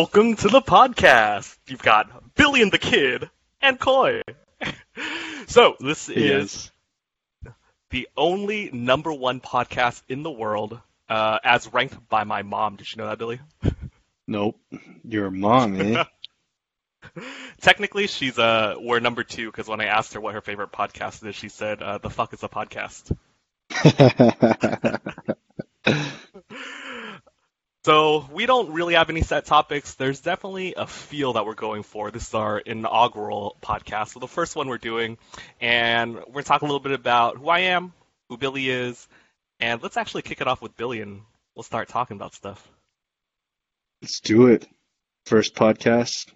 Welcome to the podcast. You've got Billy and the Kid and Coy. so this is the only number one podcast in the world, uh, as ranked by my mom. Did you know that, Billy? Nope. Your mom, eh? Technically, she's uh, we're number two because when I asked her what her favorite podcast is, she said, uh, "The fuck is a podcast." So we don't really have any set topics. There's definitely a feel that we're going for. This is our inaugural podcast. So the first one we're doing, and we're gonna talk a little bit about who I am, who Billy is, and let's actually kick it off with Billy, and we'll start talking about stuff. Let's do it. First podcast.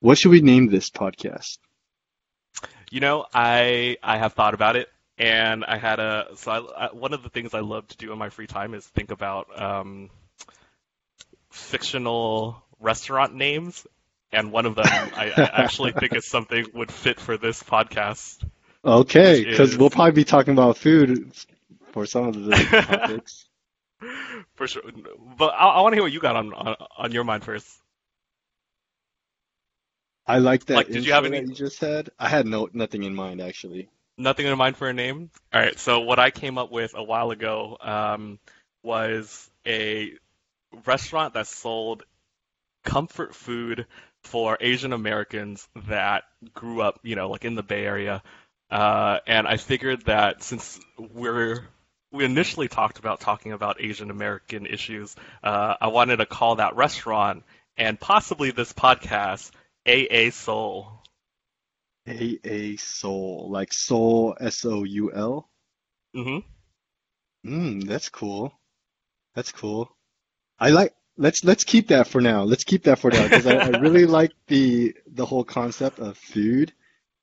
What should we name this podcast? You know, I I have thought about it, and I had a so I, I, one of the things I love to do in my free time is think about um, fictional restaurant names, and one of them I, I actually think is something would fit for this podcast. Okay, because we'll probably be talking about food for some of the topics. For sure, but I, I want to hear what you got on, on on your mind first. I like that Like, did you have any- you just had. I had no nothing in mind actually. Nothing in mind for a name. All right. So what I came up with a while ago um, was a restaurant that sold comfort food for Asian Americans that grew up, you know, like in the Bay Area. Uh, and I figured that since we're we initially talked about talking about Asian American issues, uh, I wanted to call that restaurant and possibly this podcast AA Soul. A A Soul, like Soul S O U L. hmm Hmm, that's cool. That's cool. I like. Let's let's keep that for now. Let's keep that for now because I, I really like the the whole concept of food,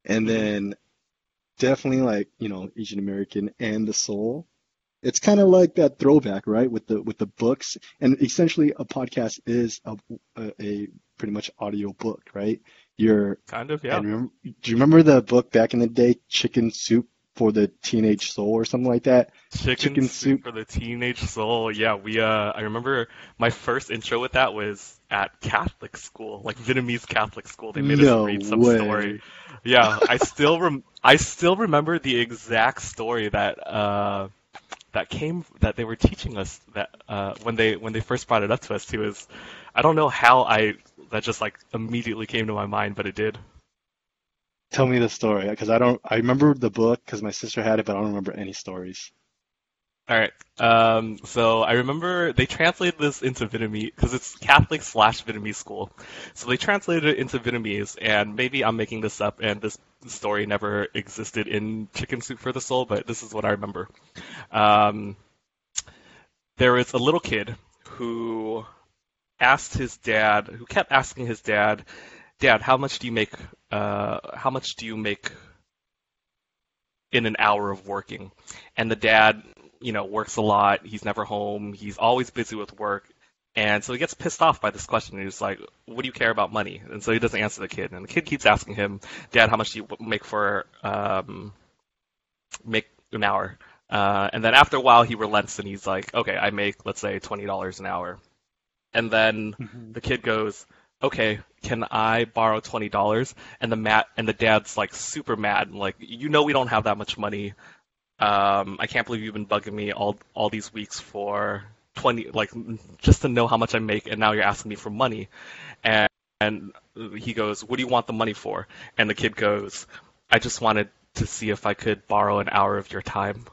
and mm-hmm. then definitely like you know Asian American and the soul. It's kind of like that throwback, right? With the with the books, and essentially a podcast is a a, a pretty much audio book, right? You're Kind of, yeah. remember, do you remember the book back in the day, Chicken Soup for the Teenage Soul or something like that? Chicken, Chicken soup, soup. for the teenage soul. Yeah, we. Uh, I remember my first intro with that was at Catholic school, like Vietnamese Catholic school. They made No us read some way. story. Yeah, I still rem- I still remember the exact story that uh, that came that they were teaching us that uh, when they when they first brought it up to us too. Is I don't know how I that just like immediately came to my mind, but it did. Tell me the story, because I don't. I remember the book because my sister had it, but I don't remember any stories. All right. Um, so I remember they translated this into Vietnamese because it's Catholic slash Vietnamese school. So they translated it into Vietnamese, and maybe I'm making this up, and this story never existed in Chicken Soup for the Soul, but this is what I remember. Um, there was a little kid who asked his dad, who kept asking his dad, "Dad, how much do you make? Uh, how much do you make in an hour of working?" And the dad you know, works a lot. He's never home. He's always busy with work. And so he gets pissed off by this question. He's like, what do you care about money? And so he doesn't answer the kid. And the kid keeps asking him, Dad, how much do you make for, um, make an hour? Uh, and then after a while, he relents and he's like, okay, I make, let's say, $20 an hour. And then the kid goes, okay, can I borrow $20? And the mat, and the dad's like super mad. and Like, you know, we don't have that much money um, I can't believe you've been bugging me all all these weeks for twenty, like just to know how much I make, and now you're asking me for money. And, and he goes, "What do you want the money for?" And the kid goes, "I just wanted to see if I could borrow an hour of your time."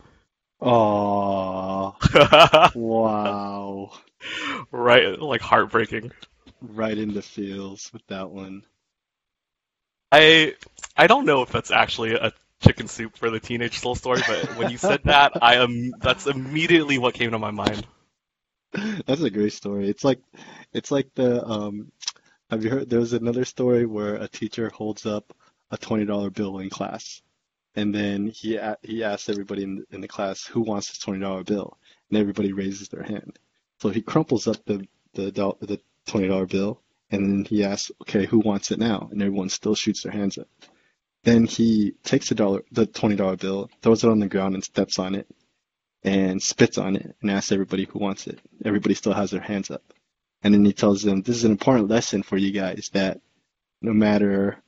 Oh, wow. right, like heartbreaking. Right in the feels with that one. I I don't know if that's actually a chicken soup for the teenage soul story, but when you said that, I am that's immediately what came to my mind. That's a great story. It's like, it's like the um. Have you heard? There was another story where a teacher holds up a twenty dollar bill in class, and then he he asks everybody in in the class who wants this twenty dollar bill, and everybody raises their hand. So he crumples up the the the twenty dollar bill, and then he asks, okay, who wants it now? And everyone still shoots their hands up. Then he takes the dollar, the twenty dollar bill, throws it on the ground and steps on it, and spits on it, and asks everybody who wants it. Everybody still has their hands up. And then he tells them, this is an important lesson for you guys that no matter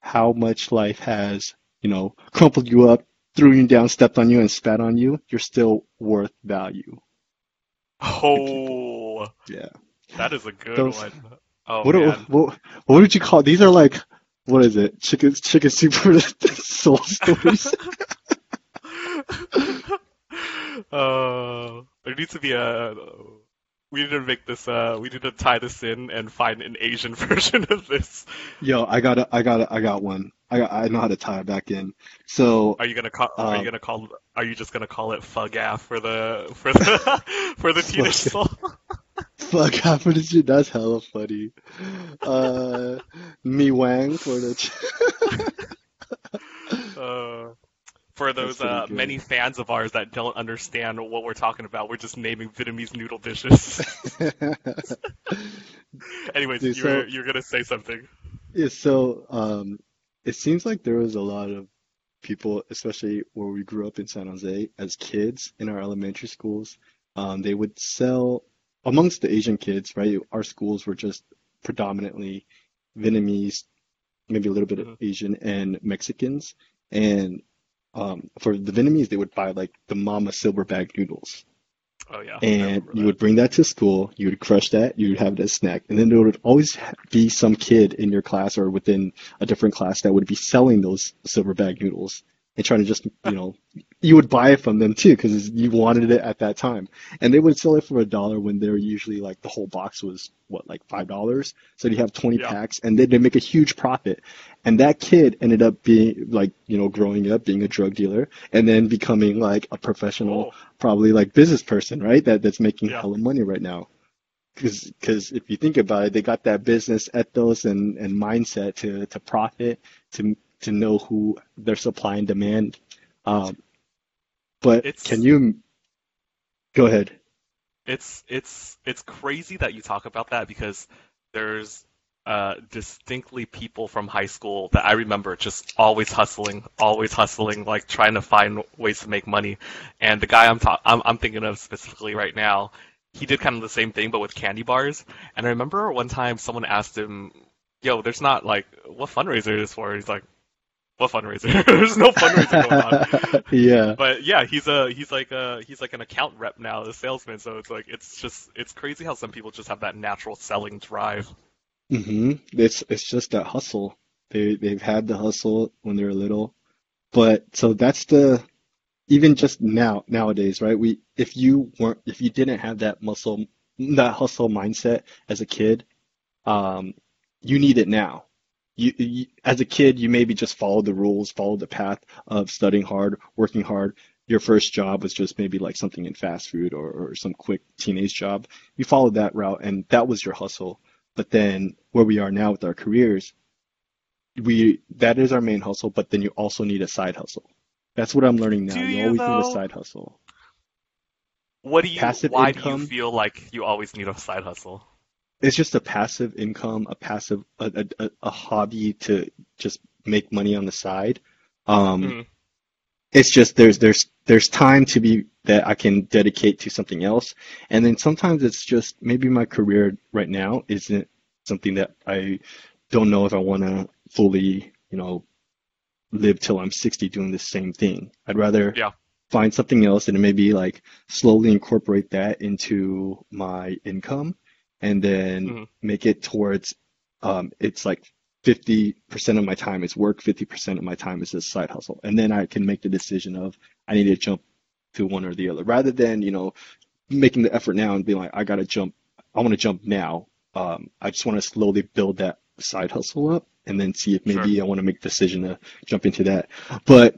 how much life has, you know, crumpled you up, threw you down, stepped on you, and spat on you, you're still worth value. Oh, Yeah. That is a good Those, one. Oh what, man. what, what would you call, these are like, what is it? Chicken, chicken soup for the soul stories? Uh, there needs to be a. We need to make this. Uh, we need to tie this in and find an Asian version of this. Yo, I got, I got, I got one. I got, I know how to tie it back in. So, Are you gonna call? Are you um, gonna call? Are you just gonna call it Pho Ga for the for the for the teenage soul? fuck, of this shit, that's hella funny. Uh, Mi Quang for the, Uh, for those uh, many fans of ours that don't understand what we're talking about, we're just naming Vietnamese noodle dishes. Anyways, Dude, so, you're gonna say something. yeah, so, um, it seems like there was a lot of people, especially where we grew up in San Jose, as kids in our elementary schools, um, they would sell amongst the Asian kids, right? Our schools were just predominantly Vietnamese, maybe a little bit of hmm Asian and Mexicans. And um, for the Vietnamese, they would buy like the Mama silver bag noodles. Oh yeah, And you would bring that to school, you would crush that, you would have it as a snack. And then there would always be some kid in your class or within a different class that would be selling those silver bag noodles and trying to just, you know, you would buy it from them too because you wanted it at that time. And they would sell it for a dollar when they're usually like the whole box was what, like five dollars. So you have 20 Yeah. packs and then they make a huge profit. And that kid ended up being like, you know, growing up being a drug dealer and then becoming like a professional, Oh probably like business person, right? That that's making yeah. hella money right now. Because because if you think about it, they got that business ethos and, and mindset to to profit, to to know who their supply and demand. Um, but can you go ahead? it's it's it's crazy that you talk about that because there's uh distinctly people from high school that I remember just always hustling, always hustling, like trying to find ways to make money. And the guy I'm ta I'm I'm thinking of specifically right now, he did kind of the same thing but with candy bars. And I remember one time someone asked him, "Yo, there's not like what fundraiser is this for?" He's like, "What fundraiser? There's no fundraiser going on." Yeah. But yeah, he's a he's like a he's like an account rep now, a salesman. So it's like it's just it's crazy how some people just have that natural selling drive. Mm-hmm. It's it's just that hustle. They they've had the hustle when they were little. But so that's the even just now nowadays, right? We if you weren't if you didn't have that muscle that hustle mindset as a kid, um, you need it now. You, you as a kid, you maybe just followed the rules, followed the path of studying hard, working hard. Your first job was just maybe like something in fast food or, or some quick teenage job. You followed that route and that was your hustle. But then where we are now with our careers, we that is our main hustle, but then you also need a side hustle. That's what I'm learning Do now. You you always need a side hustle. What do you Passive why do you feel like you always need a side hustle? It's just a passive income, a passive a, a, a hobby to just make money on the side. Um, hmm it's just there's there's there's time to be that I can dedicate to something else, and then sometimes it's just maybe my career right now isn't something that I don't know if I want to fully, you know, live till I'm 60 doing the same thing. I'd rather Yeah. find something else and maybe like slowly incorporate that into my income and then hmm make it towards um, it's like 50% of my time is work, 50% of my time is a side hustle. And then I can make the decision of I need to jump to one or the other rather than, you know, making the effort now and being like, I gotta jump, I want to jump now. Um, I just want to slowly build that side hustle up and then see if Sure. maybe I want to make the decision to jump into that. But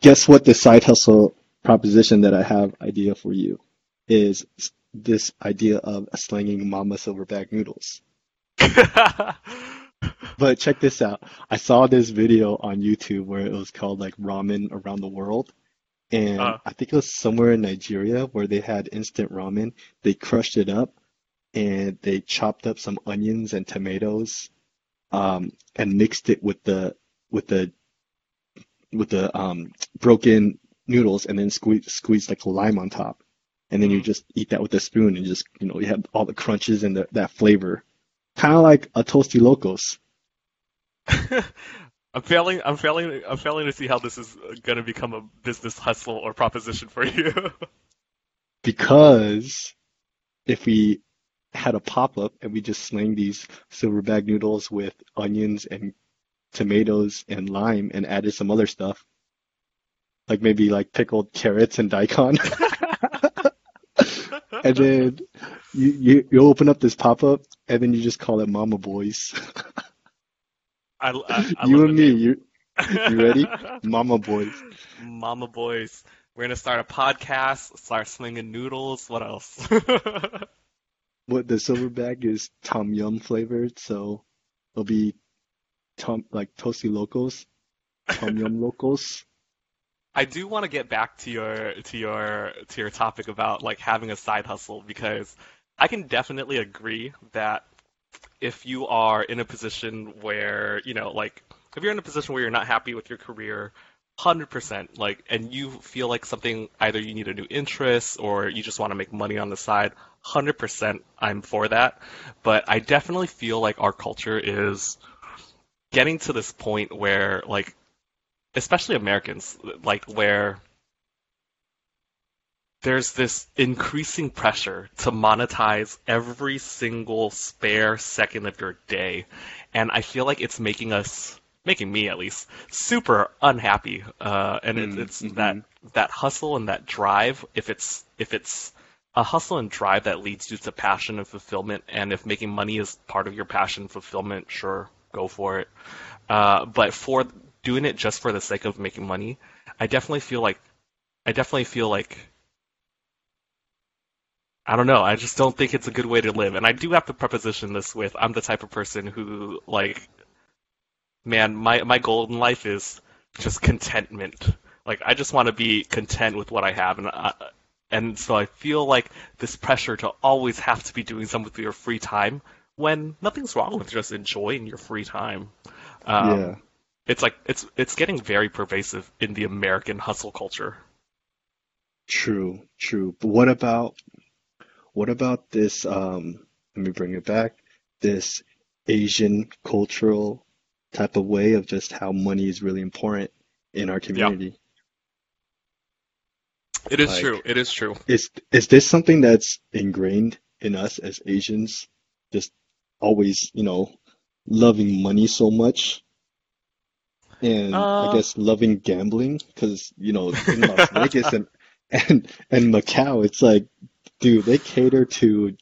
guess what? The side hustle proposition that I have idea for you is this idea of slinging mama silverback noodles. But check this out. I saw this video on YouTube where it was called like ramen around the world. And Uh, I think it was somewhere in Nigeria where they had instant ramen. They crushed it up and they chopped up some onions and tomatoes, um, and mixed it with the with the with the um broken noodles and then squeeze squeezed like lime on top. And then you Mhm. just eat that with a spoon and just, you know, you have all the crunches and the, that flavor. Kind of like a Tostilocos. I'm failing. I'm failing. I'm failing to see how this is going to become a business hustle or proposition for you. Because if we had a pop-up and we just slang these silver bag noodles with onions and tomatoes and lime and added some other stuff, like maybe like pickled carrots and daikon, and then you, you you open up this pop-up and then you just call it Mama Boys. I, I, I You and me, name. you you ready? Mama Boys. Mama boys. We're gonna start a podcast. Start slinging noodles. What else? What the silver bag is tom yum flavored, so it'll be tom like Tostilocos, tom yum locos. I do want to get back to your to your to your topic about like having a side hustle because I can definitely agree that if you are in a position where, you know, like if you're in a position where you're not happy with your career, 100% like and you feel like something either you need a new interest or you just want to make money on the side, 100% I'm for that. But I definitely feel like our culture is getting to this point where like especially Americans, like where there's this increasing pressure to monetize every single spare second of your day. And I feel like it's making us, making me at least, super unhappy. Uh, and it, Mm, it's mhm. that, that hustle and that drive, if it's, if it's a hustle and drive that leads you to passion and fulfillment, and if making money is part of your passion and fulfillment, sure, go for it. Uh, but for doing it just for the sake of making money, I definitely feel like I definitely feel like I don't know. I just don't think it's a good way to live. And I do have to preposition this with I'm the type of person who like man, my my goal in life is just contentment. Like I just want to be content with what I have and I, and so I feel like this pressure to always have to be doing something with your free time when nothing's wrong with just enjoying your free time. Um, Yeah. It's like it's it's getting very pervasive in the American hustle culture. True, true. But what about what about this um let me bring it back, this Asian cultural type of way of just how money is really important in our community. It is Like true. It is true. is is this something that's ingrained in us as Asians? Just always, you know, loving money so much and I Uh, guess loving gambling because, you know, in Las Vegas and and and Macau, it's like, dude, they cater to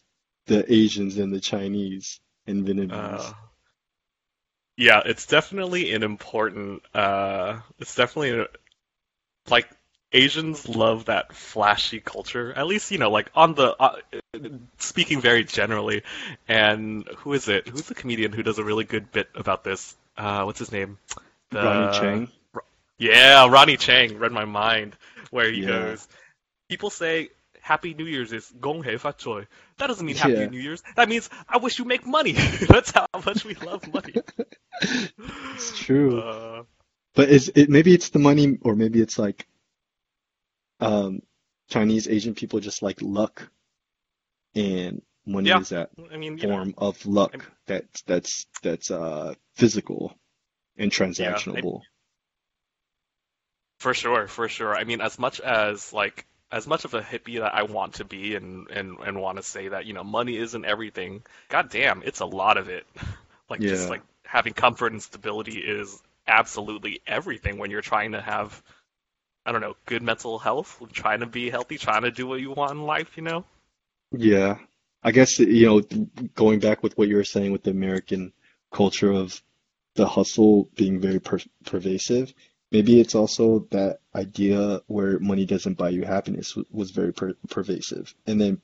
the Asians and the Chinese and Vietnamese. uh, yeah, it's definitely an important. Uh, it's definitely a, like Asians love that flashy culture. At least you know, like on the uh, speaking very generally. And who is it? Who's the comedian who does a really good bit about this? Uh, what's his name? The Ronny Chieng. Yeah, Ronny Chieng read my mind, where he Yeah. goes, people say Happy New Year's is Gong Hei Fa Choi. That doesn't mean Happy Yeah. New Year's. That means I wish you make money. That's how much we love money. It's true. Uh, But is it maybe it's the money or maybe it's like um Chinese Asian people just like luck and money yeah, is that I mean, you know, form of luck that's that's that's uh physical and yeah, I- transactionable. for sure, for sure. I mean, as much as like as much of a hippie that I want to be and and and want to say that you know money isn't everything. God damn, it's a lot of it. Like just like having comfort and stability is absolutely everything when you're trying to have I don't know, good mental health, trying to be healthy, trying to do what you want in life, you know? Yeah. I guess you know going back with what you were saying with the American culture of the hustle being very per pervasive, maybe it's also that idea where money doesn't buy you happiness w- was very per pervasive. And then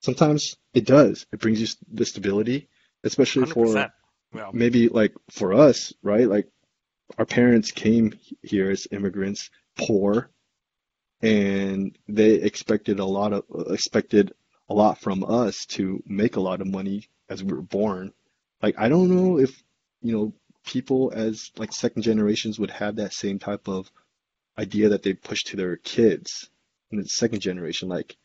sometimes it does. It brings you s- the stability, especially for 100%. Yeah. maybe like for us, right? Like our parents came here as immigrants, poor, and they expected a lot of uh, expected a lot from us to make a lot of money as we were born. Like I don't know if, you know, people as like second generations would have that same type of idea that they push to their kids in the second generation. Like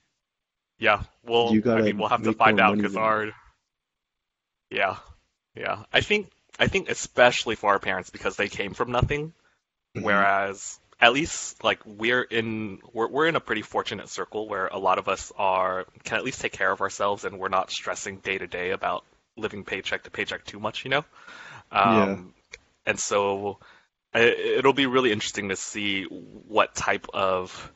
Yeah, well, You I gotta mean, we'll have to find out because our yeah, yeah. I think I think especially for our parents because they came from nothing, hmm whereas at least like we're in we're we're in a pretty fortunate circle where a lot of us are can at least take care of ourselves and we're not stressing day to day about living paycheck to paycheck too much, you know? Yeah, Um, and so it'll be really interesting to see what type of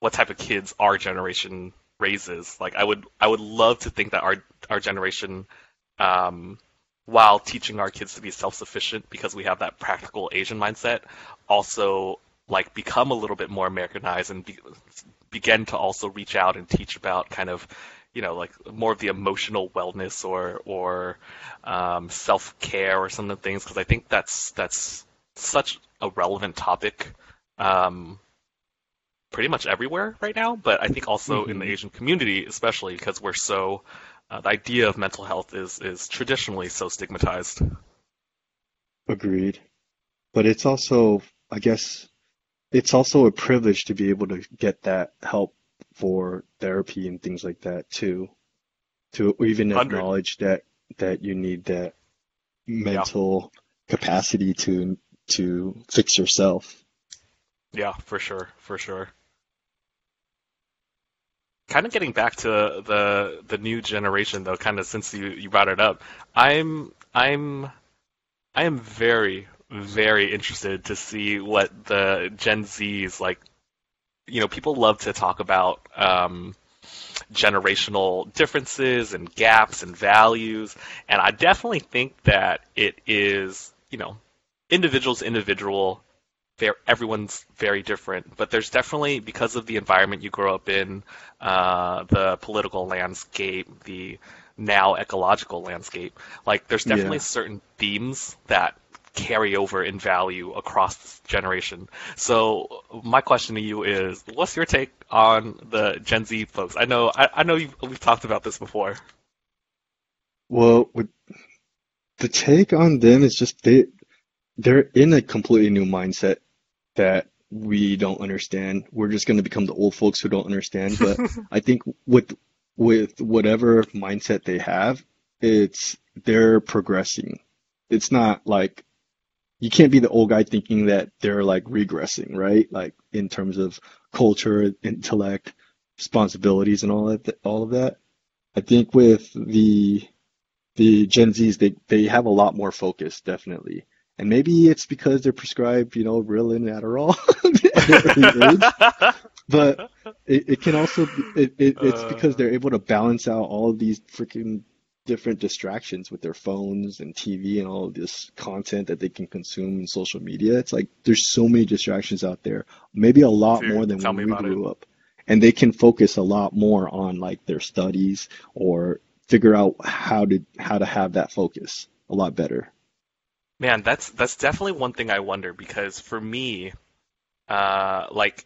what type of kids our generation raises. Like I would I would love to think that our our generation um, while teaching our kids to be self-sufficient because we have that practical Asian mindset, also like become a little bit more Americanized and be, begin to also reach out and teach about kind of, you know, like more of the emotional wellness or or um, self-care or some of the things because I think that's that's such a relevant topic. Um, pretty much everywhere right now, but I think also in the hmm Asian community, especially because we're so uh, the idea of mental health is is traditionally so stigmatized. Agreed. But it's also, I guess, it's also a privilege to be able to get that help for therapy and things like that too. To even Hundred, acknowledge that that you need that yeah, mental capacity to to fix yourself. yeah, for sure, for sure. Kind of getting back to the the new generation though, kind of since you you brought it up, I'm I'm I am very very interested to see what the Gen Zs like. You know, people love to talk about um, generational differences and gaps and values. And I definitely think that it is, you know, individuals individual. Ver everyone's very different, but there's definitely because of the environment you grow up in, uh, the political landscape, the now ecological landscape. Like, there's definitely Yeah. certain themes that carry over in value across this generation. So my question to you is, what's your take on the Gen Z folks? I know, I, I know you've, we've talked about this before. Well, with the take on them is just they they're in a completely new mindset that we don't understand. We're just going to become the old folks who don't understand. But I think with with whatever mindset they have, it's they're progressing. It's not like you can't be the old guy thinking that they're like regressing, right? Like in terms of culture, intellect, responsibilities, and all that, all of that. I think with the the Gen Zs, they they have a lot more focus, definitely. And maybe it's because they're prescribed, you know, Ritalin and Adderall at an age. But it, it can also be, it, it, it's because uh, they're able to balance out all of these freaking different distractions with their phones and TV and all of this content that they can consume in social media. It's like there's so many distractions out there, maybe a lot more than when we about it. grew up. And they can focus a lot more on like their studies or figure out how to how to have that focus a lot better. Man, that's that's definitely one thing I wonder because for me, uh, like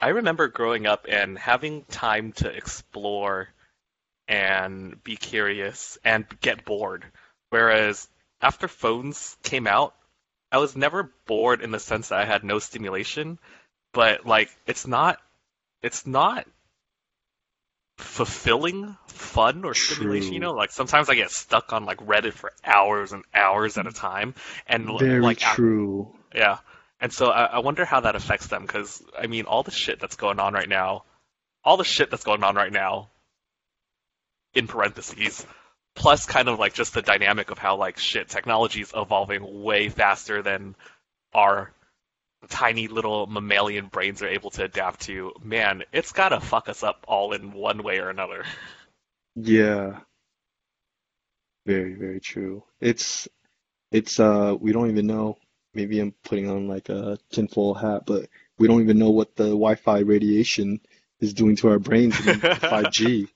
I remember growing up and having time to explore and be curious and get bored. Whereas after phones came out, I was never bored in the sense that I had no stimulation, but like it's not it's not fulfilling fun or stimulation, you know? Like sometimes I get stuck on like Reddit for hours and hours at a time and Very like true. yeah. And so I, I wonder how that affects them because I mean all the shit that's going on right now, all the shit that's going on right now in parentheses, plus kind of like just the dynamic of how like shit technology is evolving way faster than our tiny little mammalian brains are able to adapt to. Man, it's gotta fuck us up all in one way or another. Yeah, very, very true. It's it's uh we don't even know. Maybe I'm putting on like a tinfoil hat, but we don't even know what the Wi-Fi radiation is doing to our brains and the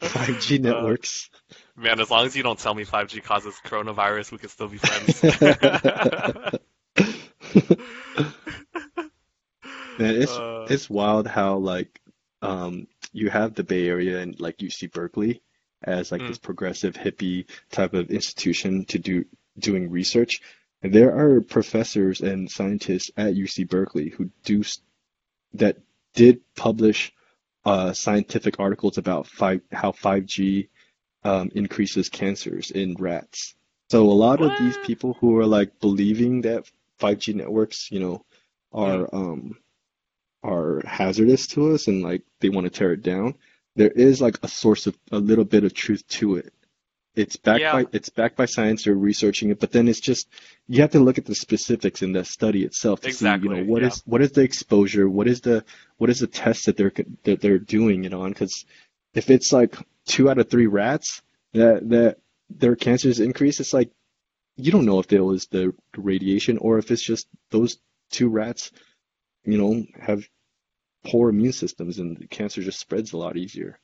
5G 5G uh, networks. man, as long as you don't tell me 5G causes coronavirus, we can still be friends. Man, it's uh, it's wild how like um you have the Bay Area and like UC Berkeley as like mm, this progressive hippie type of institution to do doing research. And there are professors and scientists at UC Berkeley who do that did publish uh, scientific articles about five, how 5G um, increases cancers in rats. So a lot of these people who are like believing that 5G networks, you know, are um are hazardous to us and like they want to tear it down, there is like a source of a little bit of truth to it. It's backed yeah, by it's backed by science, they're researching it, but then it's just you have to look at the specifics in the study itself to see, you know, exactly. what Yeah. is what is the exposure, what is the what is the test that they're that they're doing it on? Because if it's like two out of three rats that that their cancers increase, it's like you don't know if it was the radiation or if it's just those two rats, you know, have poor immune systems and the cancer just spreads a lot easier.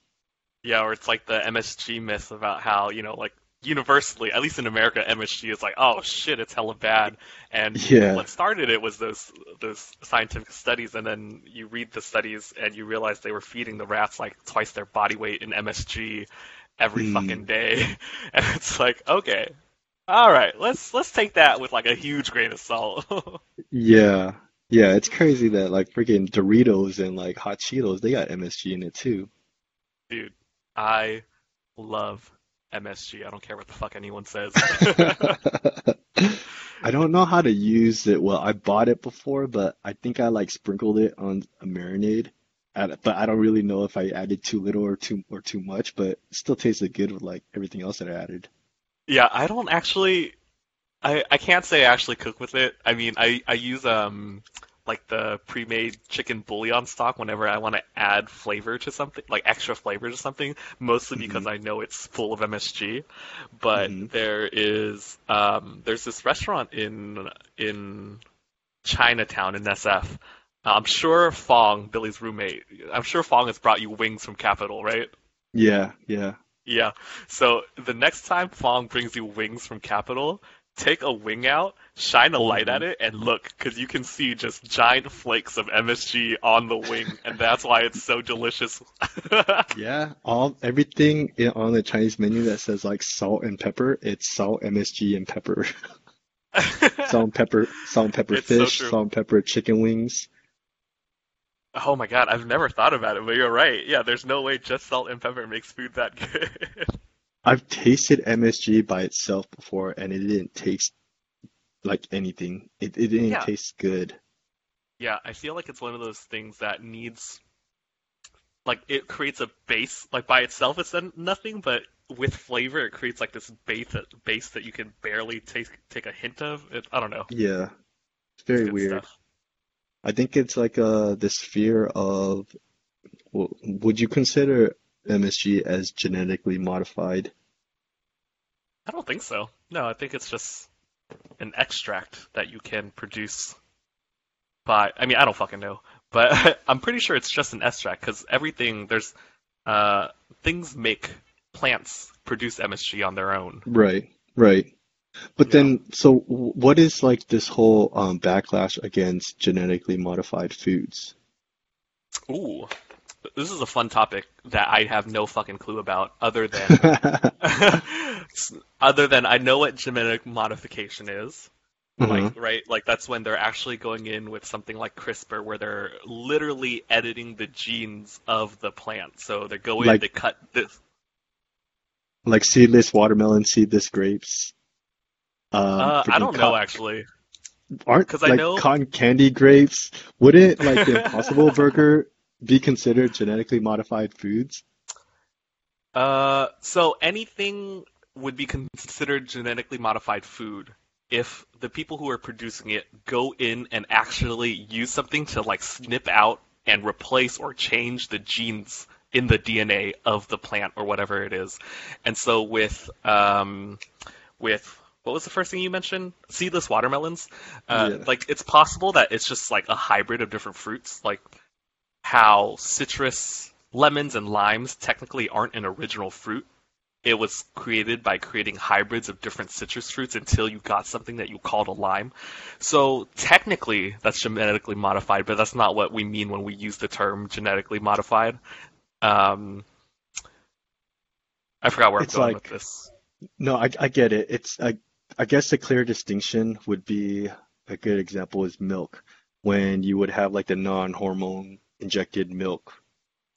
Yeah, or it's like the MSG myth about how, you know, like universally, at least in America, MSG is like, oh shit, it's hella bad. And Yeah. what started it was those those scientific studies, and then you read the studies and you realize they were feeding the rats like twice their body weight in MSG every fucking Mm. day. And it's like, okay, all right, let's let's take that with like a huge grain of salt. Yeah. Yeah, it's crazy that like freaking Doritos and like Hot Cheetos, they got MSG in it too. Dude, I love MSG. I don't care what the fuck anyone says. I don't know how to use it. Well, I bought it before, but I think I like sprinkled it on a marinade. But I don't really know if I added too little or too or too much, but it still tasted good with like everything else that I added. Yeah, I don't actually I I can't say I actually cook with it. I mean, I I use um like the pre-made chicken bouillon stock whenever I want to add flavor to something, like extra flavor to something, mostly because hmm I know it's full of MSG. But hmm there is um there's this restaurant in in Chinatown in SF. I'm sure Fong, Billy's roommate, I'm sure Fong has brought you wings from Capital, right? Yeah, yeah. Yeah. So the next time Fong brings you wings from Capital, take a wing out, shine a light at hmm it, and look, because you can see just giant flakes of MSG on the wing, and that's why it's so delicious. Yeah, all everything i- on the Chinese menu that says like salt and pepper, it's salt, MSG, and pepper. Salt and pepper, salt and pepper It's fish, true. salt and pepper chicken wings. Oh my God, I've never thought about it, but you're right. Yeah, there's no way just salt and pepper makes food that good. I've tasted MSG by itself before, and it didn't taste like anything. It it didn't Yeah. taste good. Yeah, I feel like it's one of those things that needs like it creates a base like by itself it's nothing but with flavor it creates like this base that base that you can barely take take a hint of it, i don't know Yeah, it's it's very good weird. stuff I think it's like uh this fear of, well, would you consider MSG as genetically modified? i don't think so no i think it's just an extract that you can produce by i mean i don't fucking know but i'm pretty sure it's just an extract because everything there's uh things make plants produce msg on their own Right, right. But yeah then, so what is like this whole um, backlash against genetically modified foods? ooh this is a fun topic that i have no fucking clue about other than other than I know what genetic modification is. hmm Like, right, like that's when they're actually going in with something like CRISPR, where they're literally editing the genes of the plant. So they go in, Like they cut this. like seedless watermelon, seedless grapes, um, Uh, I don't know actually, aren't because I like know. cotton candy grapes. Wouldn't like the Impossible Burger be considered genetically modified foods? Uh, so anything would be considered genetically modified food if the people who are producing it go in and actually use something to like snip out and replace or change the genes in the DNA of the plant or whatever it is. And so with um with what was the first thing you mentioned? Seedless watermelons. Uh, Yeah. like it's possible that it's just like a hybrid of different fruits, like how citrus, lemons, and limes technically aren't an original fruit. It was created by creating hybrids of different citrus fruits until you got something that you called a lime. So technically, that's genetically modified, but that's not what we mean when we use the term genetically modified. Um, I forgot where I'm It's going with like this. no, I I get it. It's I I guess a clear distinction would be a good example is milk, when you would have like the non-hormone injected milk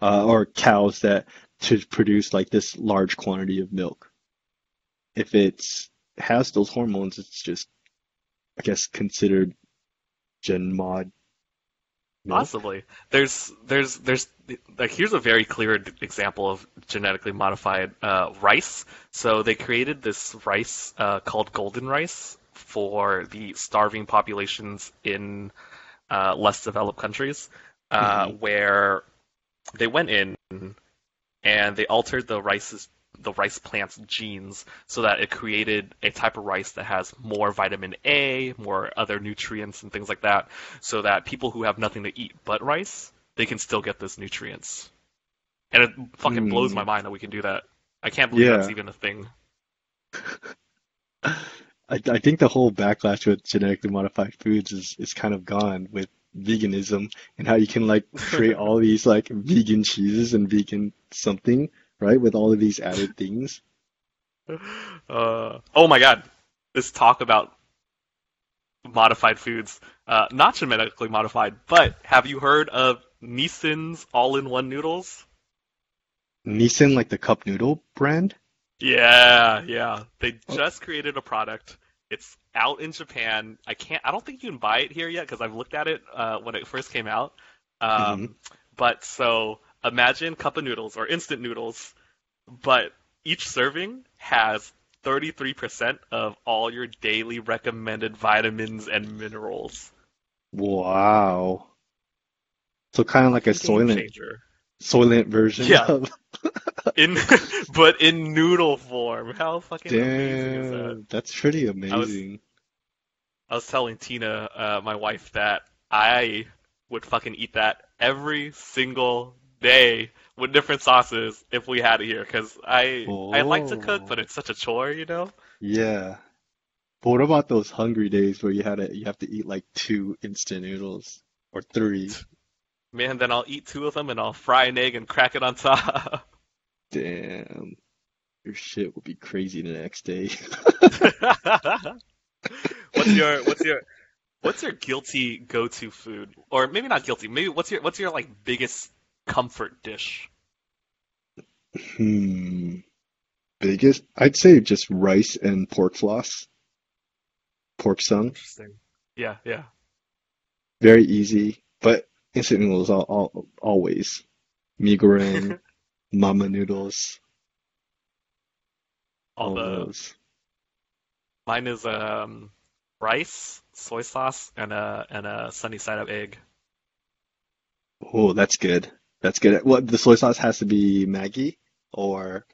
uh, or cows that to produce like this large quantity of milk. If it's has those hormones, it's just, I guess, considered gen mod milk. Possibly. There's there's there's like here's a very clear example of genetically modified uh, rice. So they created this rice uh, called golden rice for the starving populations in uh, less developed countries, uh, hmm where they went in and they altered the rice's the rice plant's genes so that it created a type of rice that has more vitamin A, more other nutrients and things like that, so that people who have nothing to eat but rice, they can still get those nutrients. And it fucking blows my mind that we can do that. I can't believe that's even a thing. I, I think the whole backlash with genetically modified foods is, is kind of gone with veganism and how you can like create all these like vegan cheeses and vegan something, right? With all of these added things. Uh, oh my god, this talk about modified foods, uh, not genetically modified, but have you heard of Nissin's all-in-one noodles? Nissin, like the cup noodle brand? Yeah, yeah. They Oh, just created a product. It's out in Japan. I can't, I don't think you can buy it here yet because I've looked at it uh, when it first came out. Um, but so imagine cup of noodles or instant noodles, but each serving has 33% of all your daily recommended vitamins and minerals. Wow. So kind of like a Fucking game Soylent changer. Soylent version Yeah, in but in noodle form. How fucking amazing is that? Damn, that's pretty I was amazing. I was telling Tina, uh, my wife, that I would fucking eat that every single day with different sauces if we had it here, because I I like to cook, but Oh, it's such a chore, you know? yeah. But what about those hungry days where you had to you have to eat like two instant noodles or three? Man, then I'll eat two of them and I'll fry an egg and crack it on top. Damn, your shit will be crazy the next day. What's your what's your what's your guilty go-to food? Or maybe not guilty, maybe what's your what's your like biggest comfort dish? Hmm. Biggest, I'd say just rice and pork floss, pork sun. Interesting. Yeah, yeah. Very easy, but instant noodles all, all, always. Mi goreng, mama noodles, All all of those. Mine is um rice, soy sauce, and a and a sunny side up egg. Oh, that's good. That's good. What, the soy sauce has to be Maggi or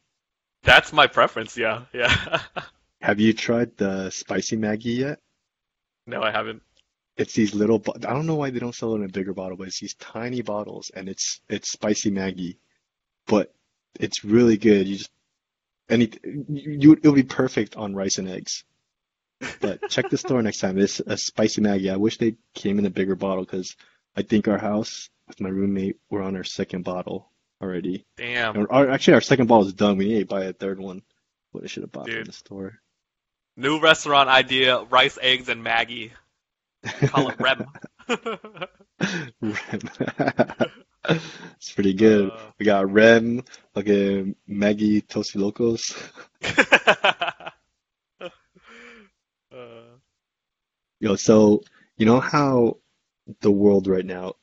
That's my preference. Yeah, yeah. have you tried the spicy Maggi yet? No, I haven't. It's these little, bo- I don't know why they don't sell it in a bigger bottle, but it's these tiny bottles, and it's it's spicy Maggi, but it's really good. You just any you it'll be perfect on rice and eggs. But check the store next time. It's a spicy Maggi. I wish they came in a bigger bottle because I think our house with my roommate we're on our second bottle already. Damn, And our, actually, our second bottle is done. We need to buy a third one. What I should have bought from the store. New restaurant idea: rice, eggs, and Maggi. Call it Rem. Rem. It's pretty good. uh, We got Rem, like a Maggi Toasty Locos. uh, Yo, so you know how the world right now,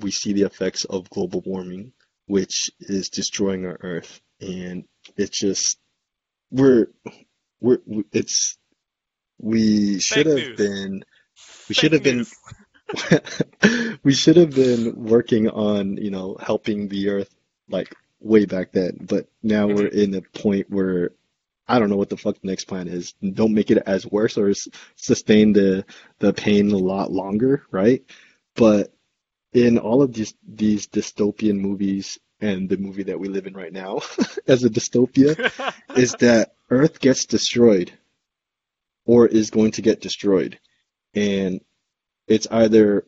we see the effects of global warming, which is destroying our Earth, and it's just we're we're it's we should have news. been we should have been we should have been working on, you know, helping the Earth like way back then, but now we're hmm in a point where I don't know what the fuck the next plan is. Don't make it as worse or s- sustain the the pain a lot longer, right? But in all of these these dystopian movies and the movie that we live in right now as a dystopia is that Earth gets destroyed or is going to get destroyed. And it's either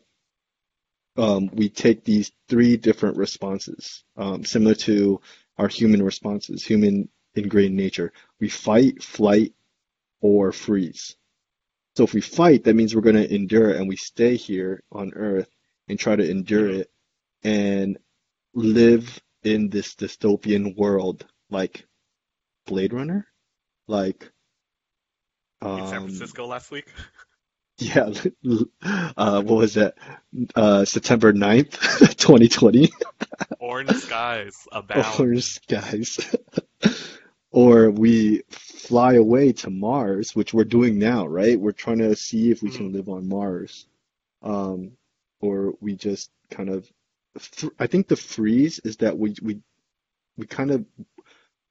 um, we take these three different responses, um, similar to our human responses, human ingrained nature. We fight, flight, or freeze. So if we fight, that means we're going to endure and we stay here on Earth and try to endure it and live in this dystopian world, like Blade Runner, like In San um, Francisco last week. yeah, uh, what was that? Uh, September 9th, 2020. Orange skies abound. Or skies. Or we fly away to Mars, which we're doing now, right? We're trying to see if we can live on Mars. Um, or we just kind of, I think the freeze is that we we we kind of,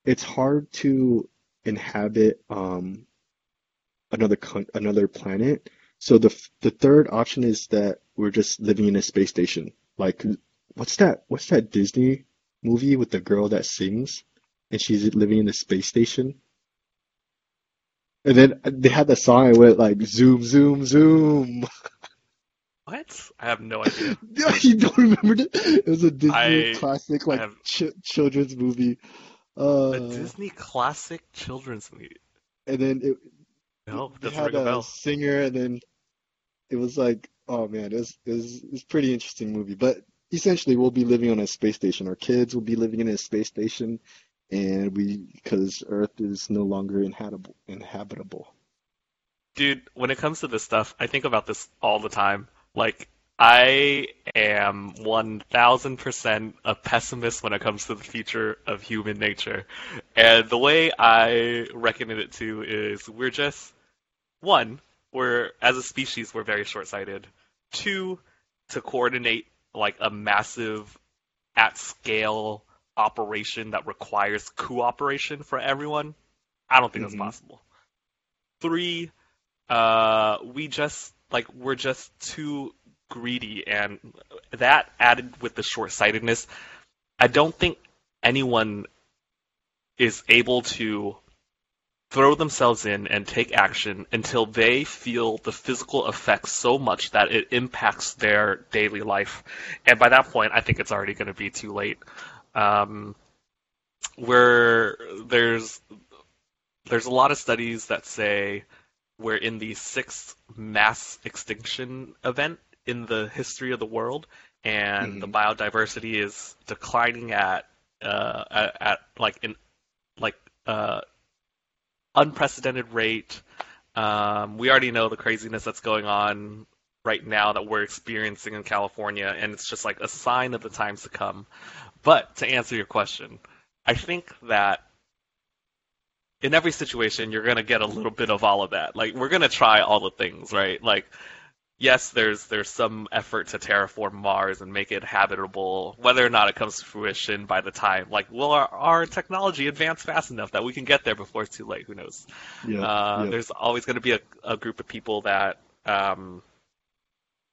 it's hard to inhabit um another another planet. So the the third option is that we're just living in a space station. Like, what's that? What's that Disney movie with the girl that sings and she's living in a space station? And then they had the song I went like zoom, zoom, zoom. What? I have no idea. You don't remember it? It was a Disney I classic like have ch children's movie. a Uh, Disney classic children's movie. and then it No, doesn't had a a bell. singer, and then it was like, oh man, it was it was, it was pretty interesting movie. But essentially, we'll be living on a space station. Our kids will be living in a space station, and we because Earth is no longer inhabitable. Inhabitable. Dude, when it comes to this stuff, I think about this all the time. Like, I am 1000% a pessimist when it comes to the future of human nature. And the way I reckon it to is we're just, one, we're, as a species, we're very short-sighted. Two, to coordinate like a massive, at scale operation that requires cooperation for everyone, I don't think that's hmm possible. Three, uh, we just like we're just too greedy, and that added with the short-sightedness, I don't think anyone is able to throw themselves in and take action until they feel the physical effects so much that it impacts their daily life. And by that point, I think it's already going to be too late. Um, where there's there's a lot of studies that say we're in the sixth mass extinction event in the history of the world, and the hmm biodiversity is declining at uh, at, at like in like uh, unprecedented rate. Um, we already know the craziness that's going on right now that we're experiencing in California, and it's just like a sign of the times to come. But to answer your question, I think that in every situation you're gonna get a little bit of all of that. Like we're gonna try all the things, right? Like yes, there's there's some effort to terraform Mars and make it habitable. Whether or not it comes to fruition by the time, like, will our, our technology advance fast enough that we can get there before it's too late? Who knows? Yep. Uh, Yep. there's always going to be a, a group of people that um,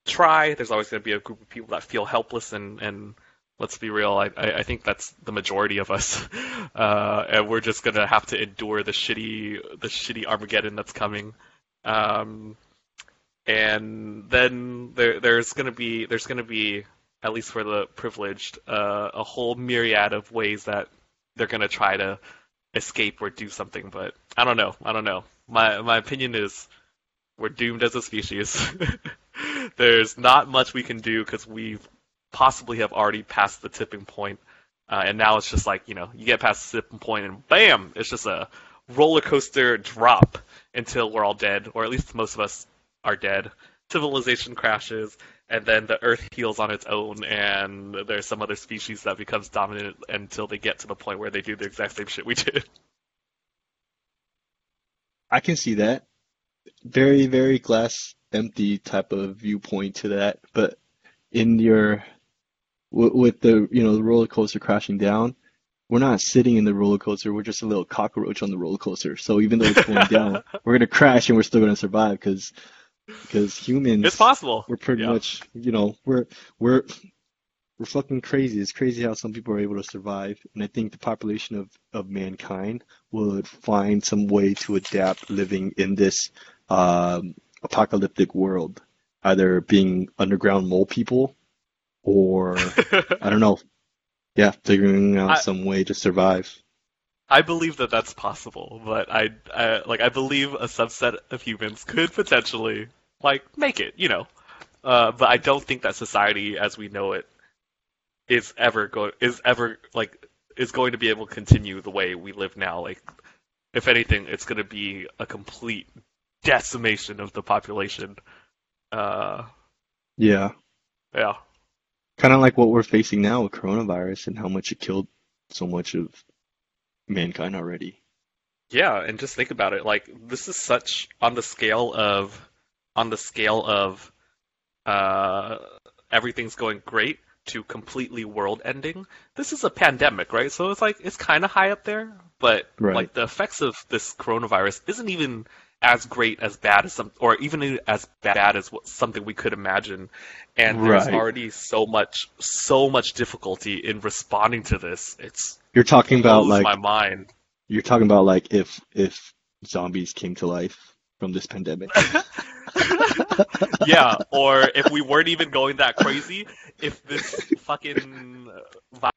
try. There's always going to be a group of people that feel helpless, and, and let's be real, I, I, I think that's the majority of us, uh, and we're just going to have to endure the shitty the shitty Armageddon that's coming. Um, and then there there's to be there's to be at least for the privileged uh, a whole myriad of ways that they're to try to escape or do something, but I don't know. I don't know. My my opinion is we're doomed as a species. There's not much we can do because we possibly have already passed the tipping point, uh, and now it's just like you know you get past the tipping point and bam, it's just a roller coaster drop until we're all dead, or at least most of us are dead. Civilization crashes, and then the Earth heals on its own, and there's some other species that becomes dominant until they get to the point where they do the exact same shit we did. I can see that. Very, very glass empty type of viewpoint to that. But in your w with the you know the roller coaster crashing down, we're not sitting in the roller coaster. We're just a little cockroach on the roller coaster. So even though it's going down, we're gonna crash and we're still gonna survive because because humans It's possible. we're pretty Yeah. much you know we're we're we're fucking crazy. It's crazy how some people are able to survive, and I think the population of of mankind would find some way to adapt living in this um, apocalyptic world, either being underground mole people or I don't know, yeah, figuring out I some way to survive. I believe that that's possible, but I, I like I believe a subset of humans could potentially like make it, you know. Uh, but I don't think that society as we know it is ever go is ever like is going to be able to continue the way we live now. Like, if anything, it's going to be a complete decimation of the population. Uh, Yeah. yeah, Kind of like what we're facing now with coronavirus and how much it killed so much of mankind already. yeah, and just think about it. Like, this is such on the scale of on the scale of uh, everything's going great to completely world ending. This is a pandemic, right? So it's like it's kind of high up there, but Right. like the effects of this coronavirus isn't even as great as bad as some, or even as bad as what, something we could imagine. And there's already so much, so much difficulty in responding to this. It's You're talking about like my mind. you're talking about like if if zombies came to life from this pandemic. yeah, or if we weren't even going that crazy, if this fucking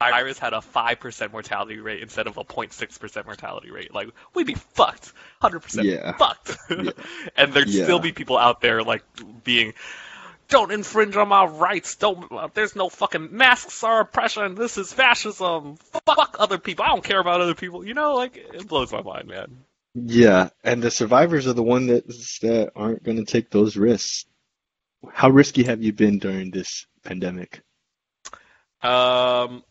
virus had a 5% mortality rate instead of a 0.6% mortality rate, like, we'd be fucked. 100% Yeah. fucked. Yeah. and there'd Yeah. still be people out there, like, being, don't infringe on my rights. Don't. Uh, there's no fucking masks are oppression. This is fascism. Fuck other people. I don't care about other people. You know, like it blows my mind, man. Yeah, and the survivors are the one that that aren't going to take those risks. How risky have you been during this pandemic? Um,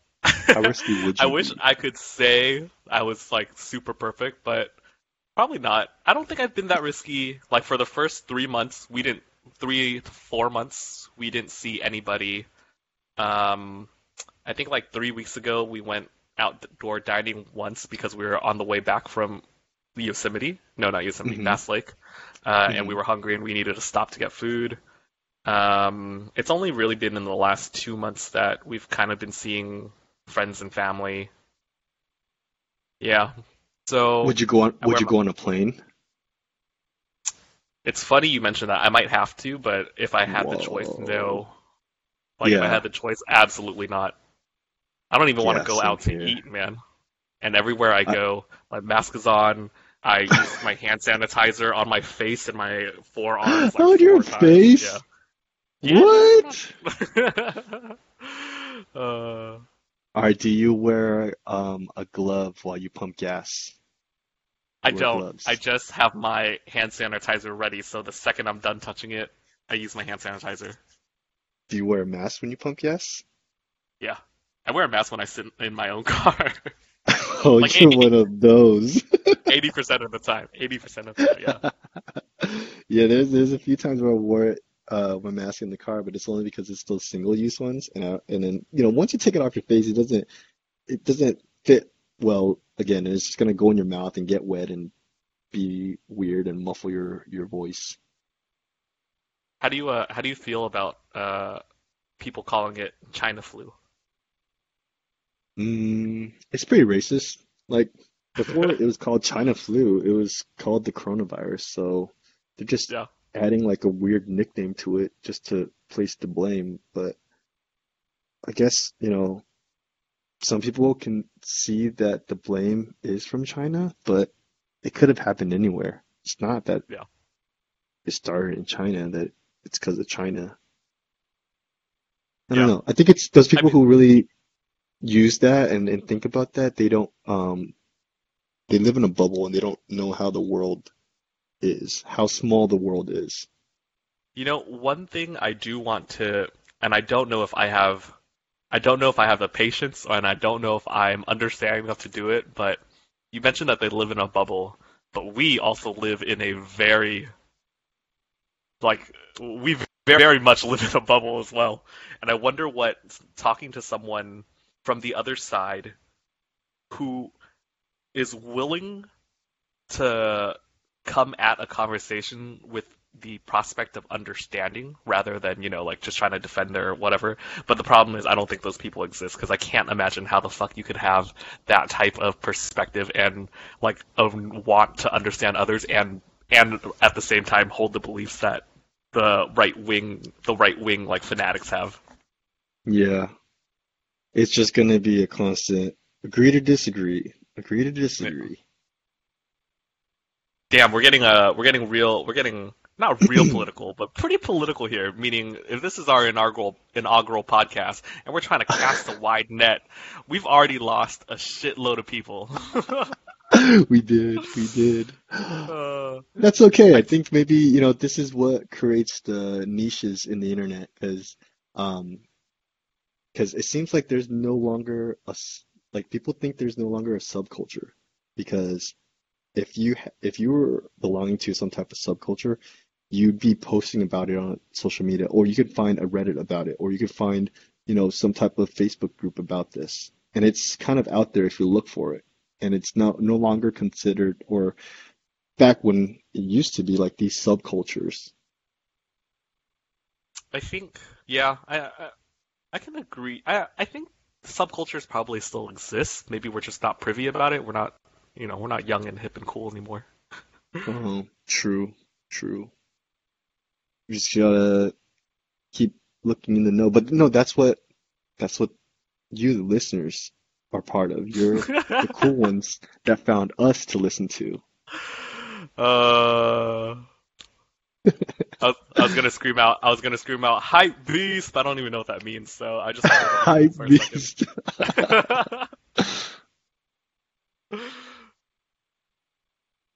How risky would I you wish be? I could say I was like super perfect, but probably not. I don't think I've been that risky. Like for the first three months, we didn't three to four months, we didn't see anybody. Um, I think like three weeks ago, we went outdoor dining once because we were on the way back from Yosemite. No, not Yosemite, Mhm. Bass Lake, uh, and Mhm. we were hungry and we needed to stop to get food. Um, it's only really been in the last two months that we've kind of been seeing friends and family. Yeah. So Would you go on? Would you go on a plane? it's funny you mentioned that. I might have to, but if I had the choice, no. Like if I had the choice, absolutely not. I don't even want Yeah, to go out to here. eat, man. And everywhere I go, my mask is on. I use my hand sanitizer on my face and my forearms. Like On your times. face? Yeah. What? uh, All right. Do you wear um a glove while you pump gas? I don't. gloves. I just have my hand sanitizer ready, so the second I'm done touching it, I use my hand sanitizer. Do you wear a mask when you pump gas? Yeah. I wear a mask when I sit in my own car. Oh, Like you're Amy. one of those. 80% of the time. 80% of the time, yeah. Yeah, there's there's a few times where I wore it, uh, my mask in the car, but it's only because it's those single-use ones, and I, and then you know once you take it off your face, it doesn't it doesn't fit well again, and it's just gonna go in your mouth and get wet and be weird and muffle your your voice. How do you uh how do you feel about uh people calling it China flu? Mm, it's pretty racist. Like before, it was called China flu. It was called the coronavirus. So they're just Yeah. adding like a weird nickname to it just to place the blame. But I guess, you know, some people can see that the blame is from China, but it could have happened anywhere. It's not that Yeah. it started in China, that it's because of China. I Yeah. don't know. I think it's those people mean- who really use that and, and think about that, they don't um they live in a bubble and they don't know how the world is, how small the world is. You know, one thing I do want to, and I don't know if I have, I don't know if I have the patience, and I don't know if I'm understanding enough to do it, but you mentioned that they live in a bubble, but we also live in a very, like, we very much live in a bubble as well. And I wonder what talking to someone from the other side who is willing to come at a conversation with the prospect of understanding rather than, you know, like just trying to defend their whatever. But the problem is I don't think those people exist because I can't imagine how the fuck you could have that type of perspective and like of want to understand others and and at the same time hold the beliefs that the right wing the right wing like fanatics have. Yeah. It's just gonna be a constant agree to disagree, agree to disagree. Damn, we're getting uh we're getting real we're getting not real political, but pretty political here. Meaning, if this is our inaugural inaugural podcast and we're trying to cast a wide net, we've already lost a shitload of people. We did, we did. uh, That's okay. I think maybe, you know, this is what creates the niches in the internet because um because it seems like there's no longer a like people think there's no longer a subculture because if you if you were belonging to some type of subculture, you'd be posting about it on social media, or you could find a Reddit about it, or you could find, you know, some type of Facebook group about this. And it's kind of out there if you look for it. And it's not no longer considered, or back when it used to be like these subcultures. I think, yeah, I, I I can agree. I I think subcultures probably still exist. Maybe we're just not privy about it. We're not, you know, we're not young and hip and cool anymore. Oh, true, true. You just gotta keep looking in the know. But no, that's what that's what you, the listeners, are part of. You're the cool ones that found us to listen to. Uh, I was, I was gonna scream out. I was gonna scream out, "Hype beast!" I don't even know what that means, so I just Hype for a second. beast.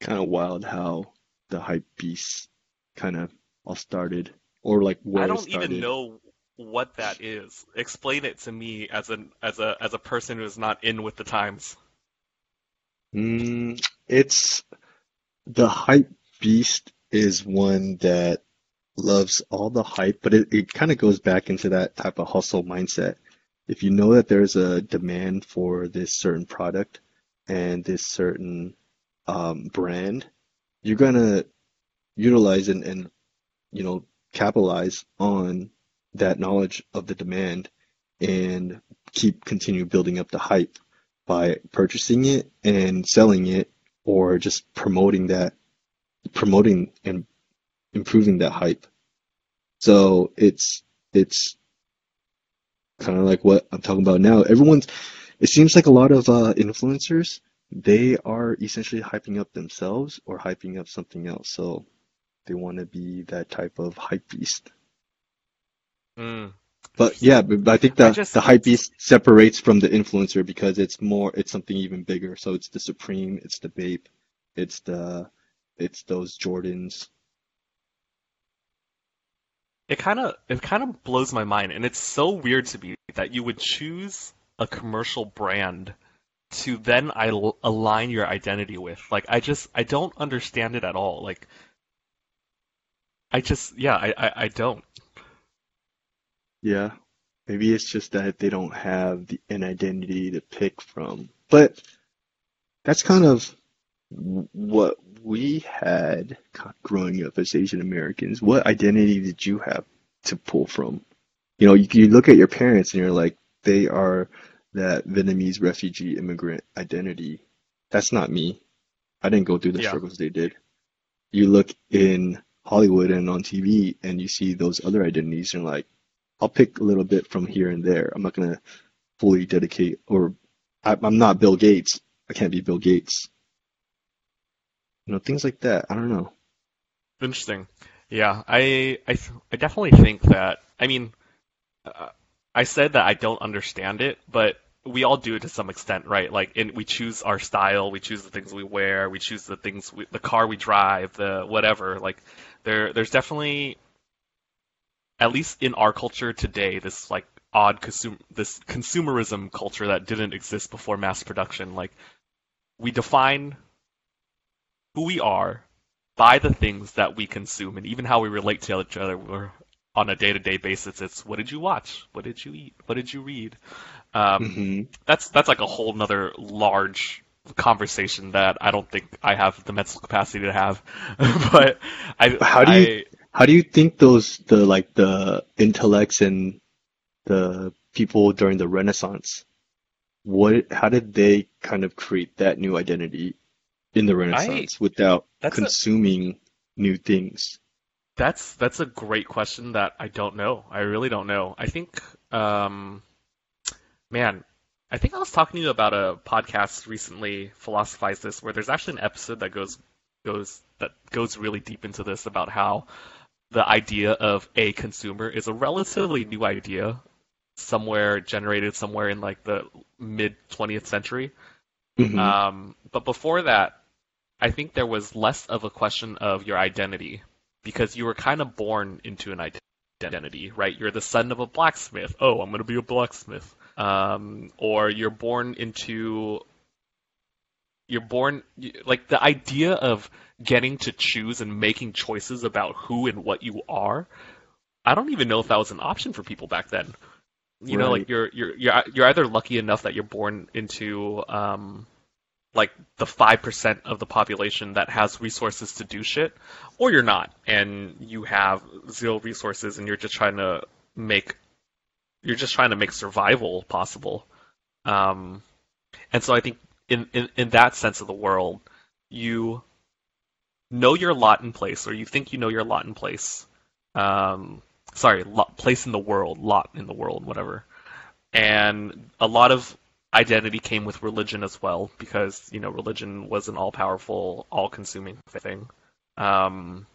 Kind of wild how the hype beast kind of all started, or like where I don't even know what that is. Explain it to me as an as a as a person who is not in with the times. Mm, it's the hype beast is one that loves all the hype, but it, it kind of goes back into that type of hustle mindset. If you know that there's a demand for this certain product and this certain um, brand, you're gonna utilize and, and you know capitalize on that knowledge of the demand and keep continue building up the hype by purchasing it and selling it or just promoting that promoting and improving that hype. So it's it's kind of like what I'm talking about now. Everyone's it seems like a lot of uh, influencers they are essentially hyping up themselves or hyping up something else. So they want to be that type of hype beast. Mm. But yeah, but but I think that the just the hype beast separates from the influencer because it's more it's something even bigger. So it's the Supreme, it's the Bape, it's the it's those Jordans. It kind of it kind of blows my mind, and it's so weird to me that you would choose a commercial brand to then il- align your identity with. Like, I just I don't understand it at all. Like, I just yeah, I I, I don't. Yeah. Maybe it's just that they don't have the, an identity to pick from. But that's kind of what we had growing up as Asian Americans. What identity did you have to pull from? You know, you, you look at your parents and you're like, they are that Vietnamese refugee immigrant identity. That's not me. I didn't go through the Yeah. struggles they did. You look in Hollywood and on TV and you see those other identities and you're like, I'll pick a little bit from here and there. I'm not gonna fully dedicate, or I, I'm not Bill Gates. I can't be Bill Gates. You know, things like that. I don't know. Interesting. Yeah, I I I definitely think that. I mean, uh, I said that I don't understand it, but we all do it to some extent, right? Like, in, we choose our style, we choose the things we wear, we choose the things, we, the car we drive, the whatever. Like, there, there's definitely, at least in our culture today, this like odd consum, this consumerism culture that didn't exist before mass production. Like, we define who we are by the things that we consume and even how we relate to each other we're, on a day-to-day basis. It's what did you watch? What did you eat? What did you read? Um, hmm that's that's like a whole nother large conversation that I don't think I have the mental capacity to have. but I, How do you- I How do you think those the like the intellects and the people during the Renaissance, what how did they kind of create that new identity in the Renaissance without that's a, consuming new things? That's that's a great question that I don't know. I really don't know. I think, um, man, I think I was talking to you about a podcast recently, Philosophize This, where there's actually an episode that goes goes that goes really deep into this about how the idea of a consumer is a relatively new idea, somewhere generated somewhere in like the mid 20th century. Mhm. Um, but before that, I think there was less of a question of your identity because you were kind of born into an identity, right? You're the son of a blacksmith. Oh, I'm going to be a blacksmith. Um, or you're born into you're born like the idea of getting to choose and making choices about who and what you are. I don't even know if that was an option for people back then. You know, like you're you're you're you're either lucky enough that you're born into um like the five percent of the population that has resources to do shit, or you're not, and you have zero resources, and you're just trying to make you're just trying to make survival possible. Um, and so I think in, in in that sense of the world, you know your lot in place, or you think you know your lot in place. Um, sorry, lot, place in the world, lot in the world, whatever. And a lot of identity came with religion as well, because you know religion was an all-powerful, all-consuming thing. Um,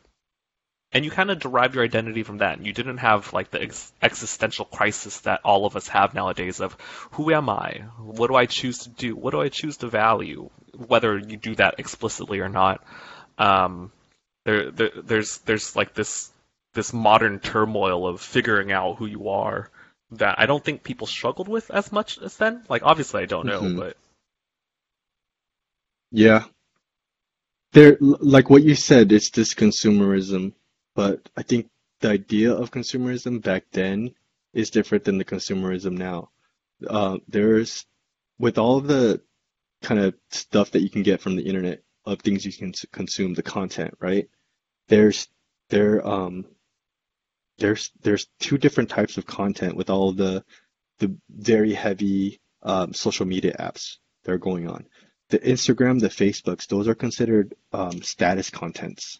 and you kind of derived your identity from that. You didn't have like the ex- existential crisis that all of us have nowadays of who am I? What do I choose to do? What do I choose to value? Whether you do that explicitly or not. Um, there, there, there's there's like this this modern turmoil of figuring out who you are that I don't think people struggled with as much as then. Like obviously I don't know, Mhm. but Yeah. There, like what you said, it's this consumerism, but I think the idea of consumerism back then is different than the consumerism now. Uh, there's, with all the kind of stuff that you can get from the internet of things you can consume, the content, right? There's, there, um, there's, there's two different types of content with all the, the very heavy, um, social media apps that are going on the Instagram, the Facebooks, those are considered um, status contents.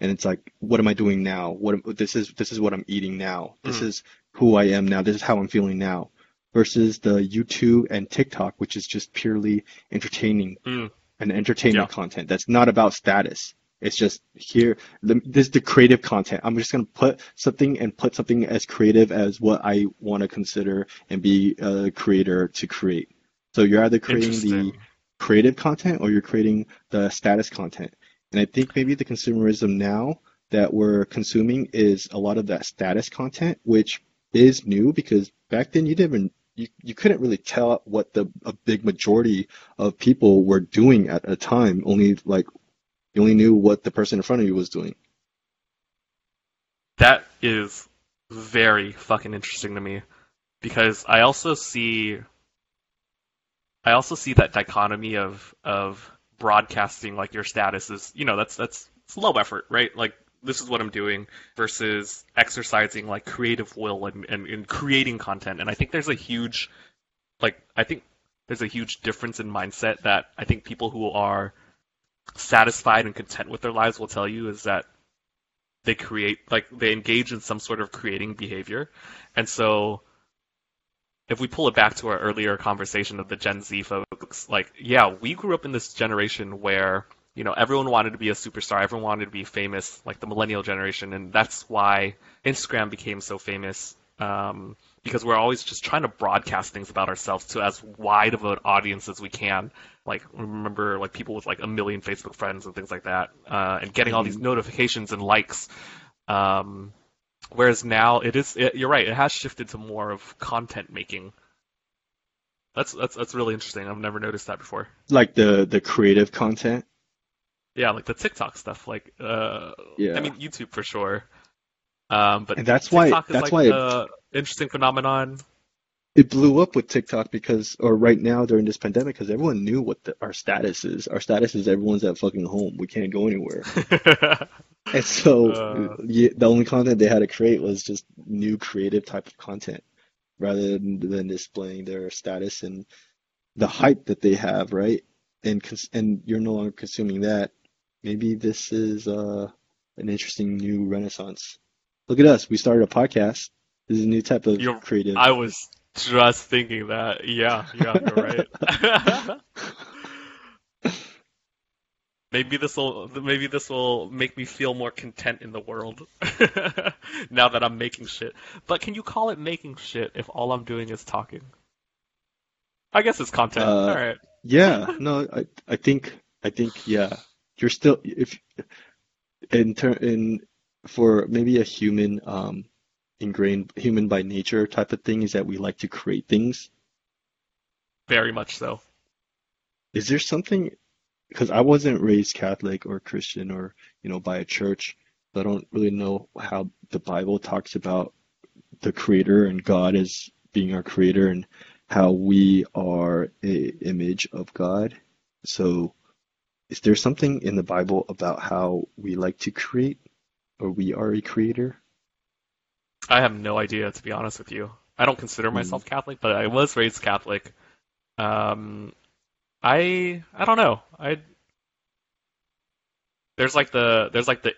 And it's like, what am I doing now? What this is this is what I'm eating now. This Mm. is who I am now. This is how I'm feeling now. Versus the YouTube and TikTok, which is just purely entertaining Mm. and entertainment Yeah. content. That's not about status. It's just here. The, this is the creative content. I'm just gonna put something and put something as creative as what I want to consider and be a creator to create. So you're either creating the creative content or you're creating the status content. And I think maybe the consumerism now that we're consuming is a lot of that status content, which is new because back then you didn't even you, you couldn't really tell what the a big majority of people were doing at a time. Only like you only knew what the person in front of you was doing. That is very fucking interesting to me because I also see I also see that dichotomy of of broadcasting like your status is you know that's that's low effort right like this is what I'm doing versus exercising like creative will and, and, and creating content and I think there's a huge like I think there's a huge difference in mindset that I think people who are satisfied and content with their lives will tell you is that they create like they engage in some sort of creating behavior. And so if we pull it back to our earlier conversation of the gen z folks like yeah we grew up in this generation where you know everyone wanted to be a superstar everyone wanted to be famous like the millennial generation and that's why instagram became so famous um, because we're always just trying to broadcast things about ourselves to as wide of an audience as we can like remember like people with like a million Facebook friends and things like that, uh, and getting all these Mhm. notifications and likes. Um, whereas now it is, it, you're right, it has shifted to more of content making. That's that's that's really interesting. I've never noticed that before. Like the the creative content. Yeah, like the TikTok stuff, like uh, Yeah. I mean YouTube for sure. Um, but And that's why TikTok is that's like why it, interesting phenomenon. it blew up with TikTok because, or right now during this pandemic, because everyone knew what the, our status is. Our status is everyone's at fucking home. We can't go anywhere. And so Uh. yeah, the only content they had to create was just new creative type of content rather than, than displaying their status and the hype that they have, right? And cons and you're no longer consuming that. Maybe this is uh, an interesting new renaissance. Look at us. We started a podcast. This is a new type of You're- creative. I was just thinking that. Yeah, yeah, you're right. Maybe this will maybe this will make me feel more content in the world now that I'm making shit. But can you call it making shit if all I'm doing is talking? I guess it's content. Uh, all right. Yeah, no, I I think I think yeah, you're still if in turn in for maybe a human um ingrained human by nature type of thing is that we like to create things. Very much so. Is there something because I wasn't raised Catholic or Christian or you know by a church, so I don't really know how the Bible talks about the creator and God as being our creator and how we are a image of God. So is there something in the Bible about how we like to create or we are a creator? I have no idea to be honest with you. I don't consider Hmm. myself Catholic, but I was raised Catholic. Um, I I don't know. I there's like the there's like the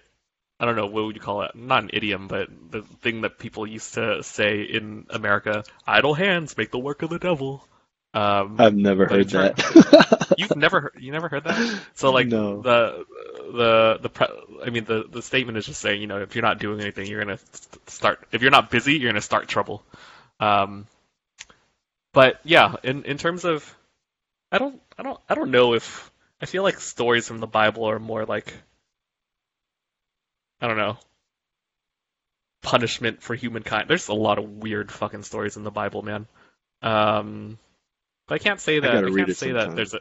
I don't know what would you call it? Not an idiom, but the thing that people used to say in America: "Idle hands make the work of the devil." Um, I've never heard that. you've never heard, you never heard that? So like No. the the the pre- I mean the the statement is just saying you know if you're not doing anything you're gonna start if you're not busy you're gonna start trouble. Um, but yeah, in in terms of I don't I don't I don't know if I feel like stories from the Bible are more like I don't know punishment for humankind. There's a lot of weird fucking stories in the Bible, man. Um, but I can't say that. I, gotta can't say that there's a.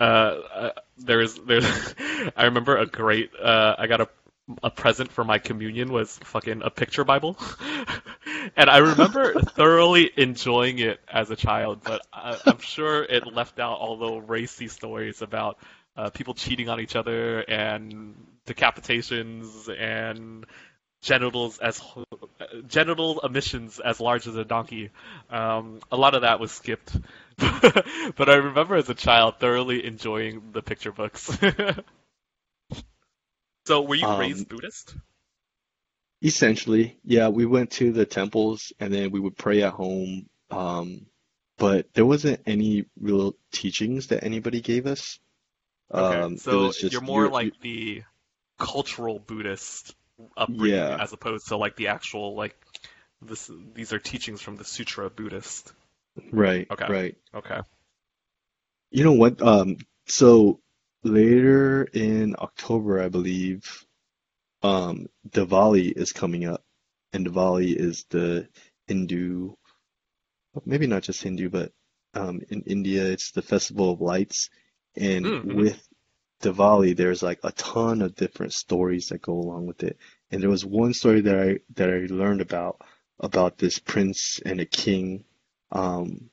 Uh, uh, there's there's. I remember a great. Uh, I got a a present for my communion was fucking a picture Bible, and I remember thoroughly enjoying it as a child. But I, I'm sure it left out all the racy stories about uh, people cheating on each other and decapitations and genitals as genital emissions as large as a donkey. Um, a lot of that was skipped, but I remember as a child thoroughly enjoying the picture books. so, were you Um, raised Buddhist? Essentially, yeah, we went to the temples and then we would pray at home. Um, but there wasn't any real teachings that anybody gave us. Okay, Um, so just you're more you're- like the cultural Buddhist upbringing Yeah. as opposed to like the actual like this. These are teachings from the Sutra Buddhist. right, Okay. right. Okay. You know what? Um, so later in October, I believe, um, Diwali is coming up, and Diwali is the Hindu, maybe not just Hindu, but um, in India, it's the Festival of Lights, and Mhm. with Diwali, there's like a ton of different stories that go along with it. And there was one story that I that I learned about about this prince and a king, um,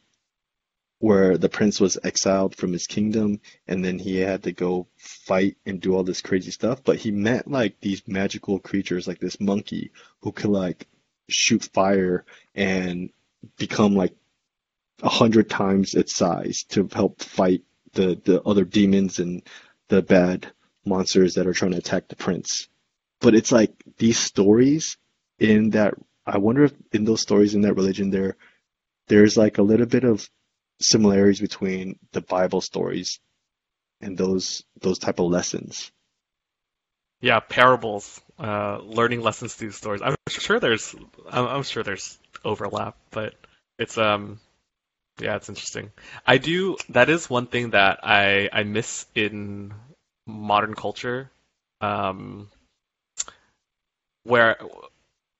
where the prince was exiled from his kingdom and then he had to go fight and do all this crazy stuff. But he met like these magical creatures, like this monkey who could like shoot fire and become like a hundred times its size to help fight the the other demons and the bad monsters that are trying to attack the prince. But it's like these stories in that I wonder if in those stories in that religion there there's like a little bit of similarities between the Bible stories and those those type of lessons. Yeah, parables, uh, learning lessons through stories. I'm sure there's, I'm, I'm sure there's overlap, but it's um, yeah, it's interesting. I do. That is one thing that I I miss in modern culture, um, where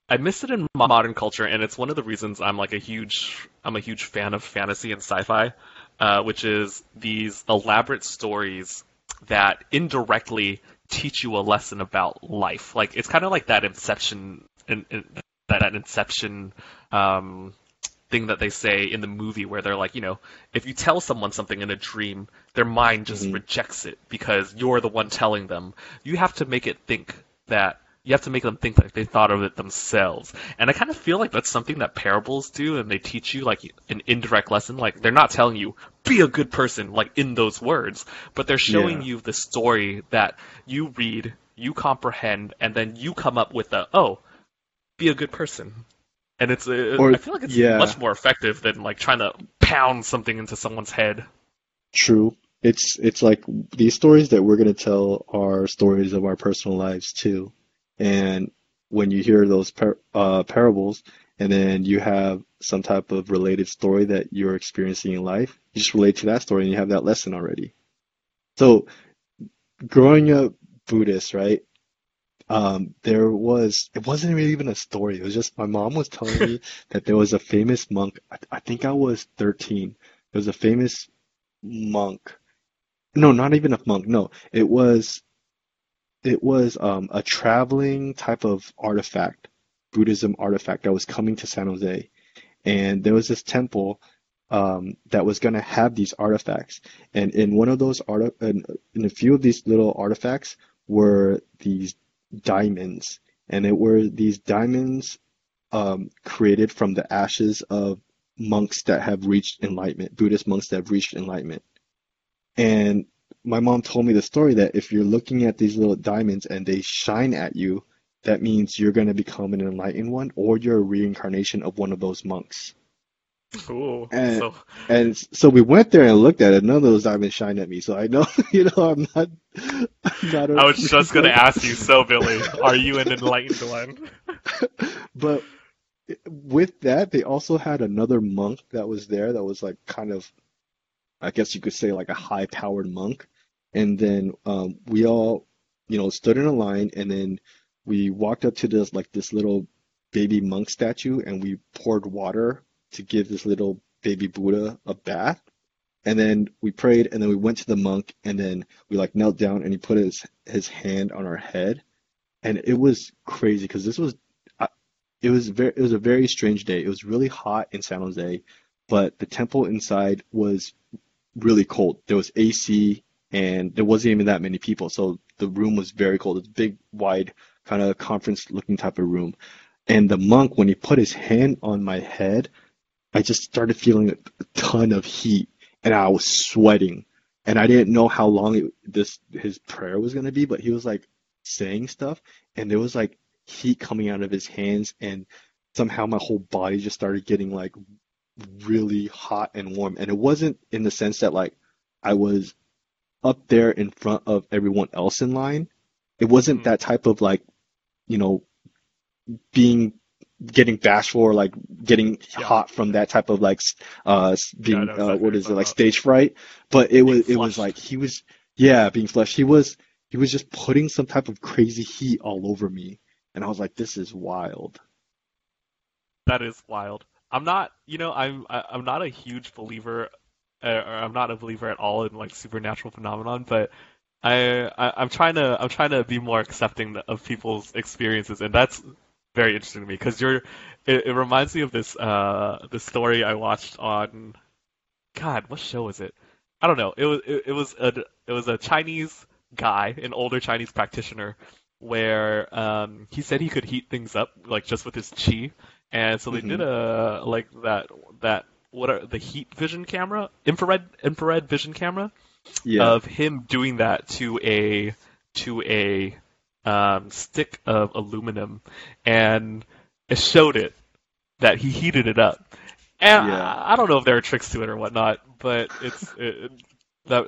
I miss it in modern culture, and it's one of the reasons I'm like a huge I'm a huge fan of fantasy and sci-fi, uh, which is these elaborate stories that indirectly teach you a lesson about life. Like it's kind of like that Inception, in, in, that, that Inception um, thing that they say in the movie where they're like, you know, if you tell someone something in a dream, their mind just Mhm. rejects it because you're the one telling them. You have to make it think that. You have to make them think like they thought of it themselves. And I kind of feel like that's something that parables do, and they teach you like an indirect lesson. Like they're not telling you, be a good person, like in those words, but they're showing Yeah. you the story that you read, you comprehend, and then you come up with the, oh, be a good person. And it's, uh, Or- I feel like it's yeah. much more effective than like trying to pound something into someone's head. True. it's it's like these stories that we're going to tell are stories of our personal lives too. And when you hear those par uh, parables, and then you have some type of related story that you're experiencing in life, you just relate to that story and you have that lesson already. So, growing up Buddhist, right? Um, there was, it wasn't really even a story. It was just my mom was telling me that there was a famous monk. I, I think I was 13. There was a famous monk. No, not even a monk. No, it was, it was um, a traveling type of artifact, Buddhism artifact that was coming to San Jose. And there was this temple um, that was going to have these artifacts. And in one of those art, in, in a few of these little artifacts were these diamonds, and it were these diamonds um, created from the ashes of monks that have reached enlightenment, Buddhist monks that have reached enlightenment. And my mom told me the story that if you're looking at these little diamonds and they shine at you, that means you're going to become an enlightened one or you're a reincarnation of one of those monks. Cool. And So, and so we went there and looked at it. None of those diamonds shine at me, so I know, you know, I'm not, I'm not a, I was just gonna ask you, so Billy, are you an enlightened one? But with that, they also had another monk that was there that was like kind of, I guess you could say like a high-powered monk. And then um, we all, you know, stood in a line, and then we walked up to this like this little baby monk statue, and we poured water to give this little baby Buddha a bath. And then we prayed, and then we went to the monk, and then we like knelt down, and he put his his hand on our head, and it was crazy because this was I- it was very it was a very strange day. It was really hot in San Jose, but the temple inside was really cold. There was AC and there wasn't even that many people, so the room was very cold. It's a big, wide, kind of conference looking type of room. And the monk, when he put his hand on my head, I just started feeling a ton of heat and I was sweating. And I didn't know how long it, this his prayer was going to be, but he was like saying stuff and there was like heat coming out of his hands and somehow my whole body just started getting like really hot and warm. And it wasn't in the sense that like I was up there in front of everyone else in line. It wasn't Mhm. that type of like, you know, being getting bashful or like getting Yeah. hot from that type of like uh s- Yeah, being uh what is it like stage fright. But it was Being it was like he was yeah, being flushed. He was he was just putting some type of crazy heat all over me. And I was like, this is wild. That is wild. I'm not, you know, I'm I'm not a huge believer, uh, or I'm not a believer at all in like supernatural phenomenon, but I, I I'm trying to I'm trying to be more accepting of people's experiences, and that's very interesting to me because you're. It, it reminds me of this uh this story I watched on, God, what show was it? I don't know. It was it, it was a it was a Chinese guy, an older Chinese practitioner, where um he said he could heat things up like just with his chi, and so they did a like that that what are the heat vision camera, infrared infrared vision camera Yeah. of him doing that to a to a um, stick of aluminum, and it showed it that he heated it up. And Yeah. I, I don't know if there are tricks to it or whatnot, but it's it, that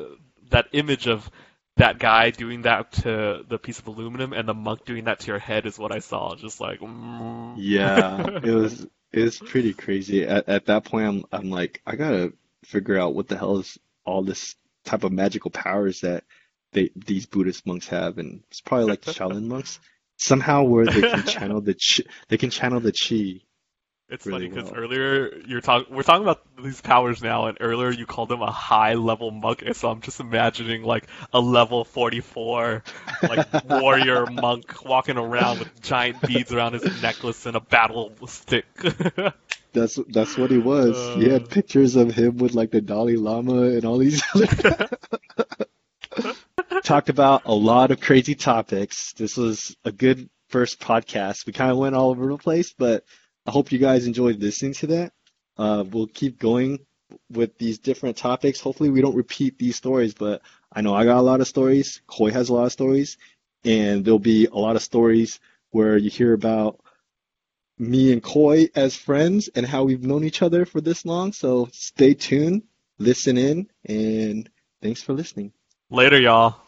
that image of that guy doing that to the piece of aluminum and the monk doing that to your head is what I saw. Just like, mm. Yeah, it was it was pretty crazy. At at that point, I'm I'm like, I gotta figure out what the hell is all this type of magical powers that they these Buddhist monks have, and it's probably like the Shaolin monks somehow where they can channel the chi, they can channel the chi. It's really funny because well. earlier you're talking, we're talking about these powers now, and earlier you called him a high level monk, so I'm just imagining like a level 44 like warrior monk walking around with giant beads around his necklace and a battle stick. That's that's what he was. He had Uh. pictures of him with like the Dalai Lama and all these other talked about a lot of crazy topics. This was a good first podcast. We kind of went all over the place, but I hope you guys enjoyed listening to that. Uh, we'll keep going with these different topics. Hopefully, we don't repeat these stories, but I know I got a lot of stories. Koi has a lot of stories, and there'll be a lot of stories where you hear about me and Koi as friends and how we've known each other for this long. So stay tuned, listen in, and thanks for listening. Later, y'all.